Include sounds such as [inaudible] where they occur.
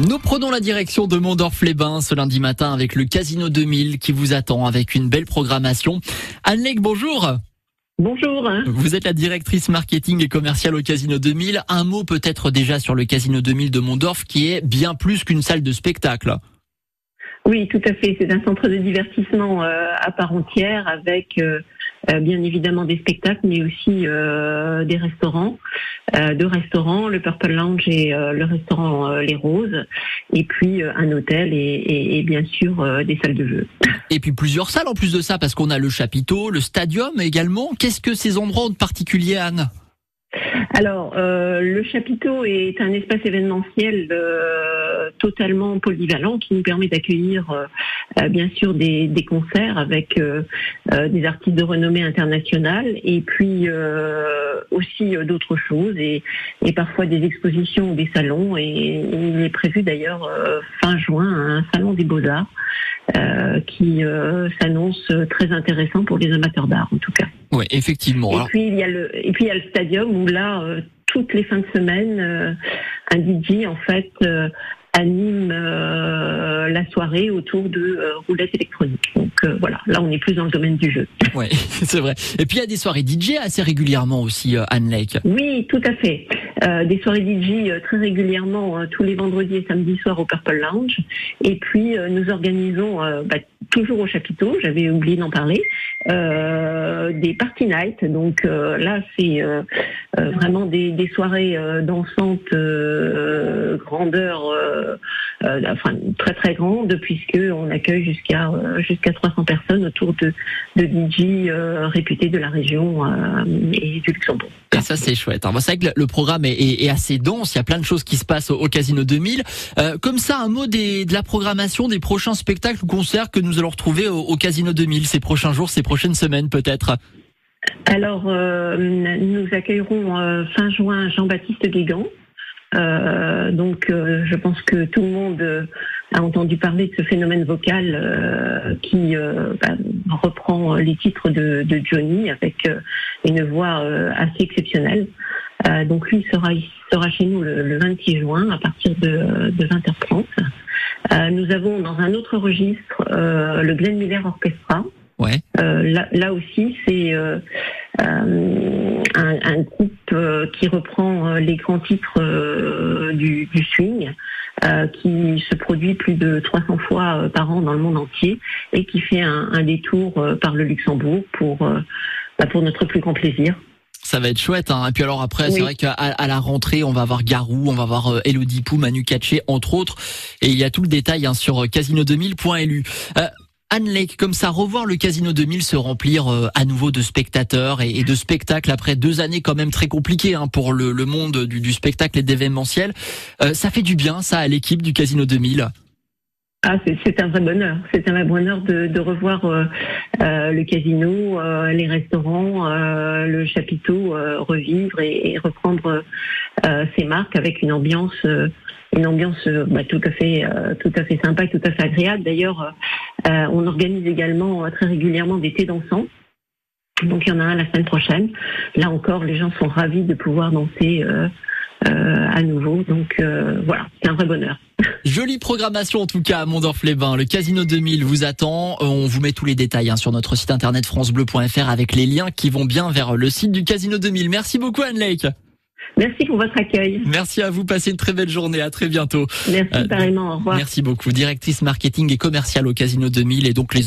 Nous prenons la direction de Mondorf-les-Bains ce lundi matin avec le Casino 2000 qui vous attend avec une belle programmation. anne bonjour. Bonjour. Vous êtes la directrice marketing et commerciale au Casino 2000. Un mot peut-être déjà sur le Casino 2000 de Mondorf qui est bien plus qu'une salle de spectacle. Oui, tout à fait. C'est un centre de divertissement euh, à part entière avec euh, bien évidemment des spectacles, mais aussi euh, des restaurants, euh, deux restaurants, le Purple Lounge et le restaurant Les Roses, et puis un hôtel et, et bien sûr des salles de jeu. Et puis plusieurs salles en plus de ça, parce qu'on a le chapiteau, le stadium également. Qu'est-ce que ces endroits ont de particulier, Anne? Alors, euh, le chapiteau est un espace événementiel euh, totalement polyvalent qui nous permet d'accueillir euh, bien sûr des, concerts avec des artistes de renommée internationale et puis aussi d'autres choses et, et, parfois des expositions ou des salons. Et, il est prévu d'ailleurs fin juin un salon des beaux-arts qui s'annonce très intéressant pour les amateurs d'art en tout cas. Oui, effectivement. Et puis il y a le et puis il y a le stadium où là euh, toutes les fins de semaine euh, un DJ en fait euh, anime la soirée autour de roulettes électroniques. Donc voilà, là on est plus dans le domaine du jeu. Oui, [laughs] c'est vrai. Et puis il y a des soirées DJ assez régulièrement aussi, Anne Lake. Oui, tout à fait. Des soirées DJ très régulièrement tous les vendredis et samedis soirs au Purple Lounge. Et puis nous organisons bah, toujours au chapiteau, j'avais oublié d'en parler, euh, des party night. Donc euh, là, c'est euh, vraiment des, des soirées dansantes grandeur, enfin très très grande, puisque on accueille jusqu'à jusqu'à 300 personnes autour de, de DJ réputés de la région et du Luxembourg. Et ça c'est chouette. Hein. C'est vrai que le programme est, est, assez dense. Il y a plein de choses qui se passent au, Casino 2000. comme ça, un mot des, de la programmation des prochains spectacles ou concerts que nous allons retrouver au, au Casino 2000 ces prochains jours, ces prochaines semaines peut-être? Alors, euh, nous accueillerons euh, fin juin Jean-Baptiste Guégan. Euh, donc, je pense que tout le monde a entendu parler de ce phénomène vocal qui bah, reprend les titres de, Johnny avec une voix assez exceptionnelle. donc, lui sera, sera chez nous le, 26 juin à partir de, de 20h30. nous avons dans un autre registre le Glenn Miller Orchestra. Euh, là, aussi, c'est euh, euh, un, groupe qui reprend les grands titres du, swing, qui se produit plus de 300 fois par an dans le monde entier et qui fait un, détour par le Luxembourg pour, bah, pour notre plus grand plaisir. Ça va être chouette. Hein. Et puis alors après, c'est vrai qu'à à la rentrée, on va voir Garou, on va voir Elodie Pou, Manu Katché, entre autres. Et il y a tout le détail hein, sur casino2000.lu. Anne Lake, comme ça, revoir le Casino 2000 se remplir euh, à nouveau de spectateurs et, de spectacles après deux années quand même très compliquées hein, pour le, monde du, spectacle et d'événementiel. Euh, ça fait du bien, ça, à l'équipe du Casino 2000 ah, c'est un vrai bonheur. C'est un vrai bonheur de, revoir euh, le casino, les restaurants, le chapiteau revivre et, et reprendre ses marques avec une ambiance une ambiance euh, bah, tout à fait euh, tout à fait sympa et tout à fait agréable. D'ailleurs, euh, on organise également très régulièrement des thés dansants. Donc il y en a un la semaine prochaine. Là encore, les gens sont ravis de pouvoir danser à nouveau. Donc voilà, c'est un vrai bonheur. [laughs] Jolie programmation en tout cas à Mondorf-les-Bains. Le Casino 2000 vous attend. On vous met tous les détails hein, sur notre site internet francebleu.fr avec les liens qui vont bien vers le site du Casino 2000. Merci beaucoup Anne Lake. Merci pour votre accueil. Merci à vous. Passez une très belle journée. À très bientôt. Merci, euh, pareillement. Au revoir. Merci beaucoup. Directrice marketing et commerciale au Casino 2000 et donc les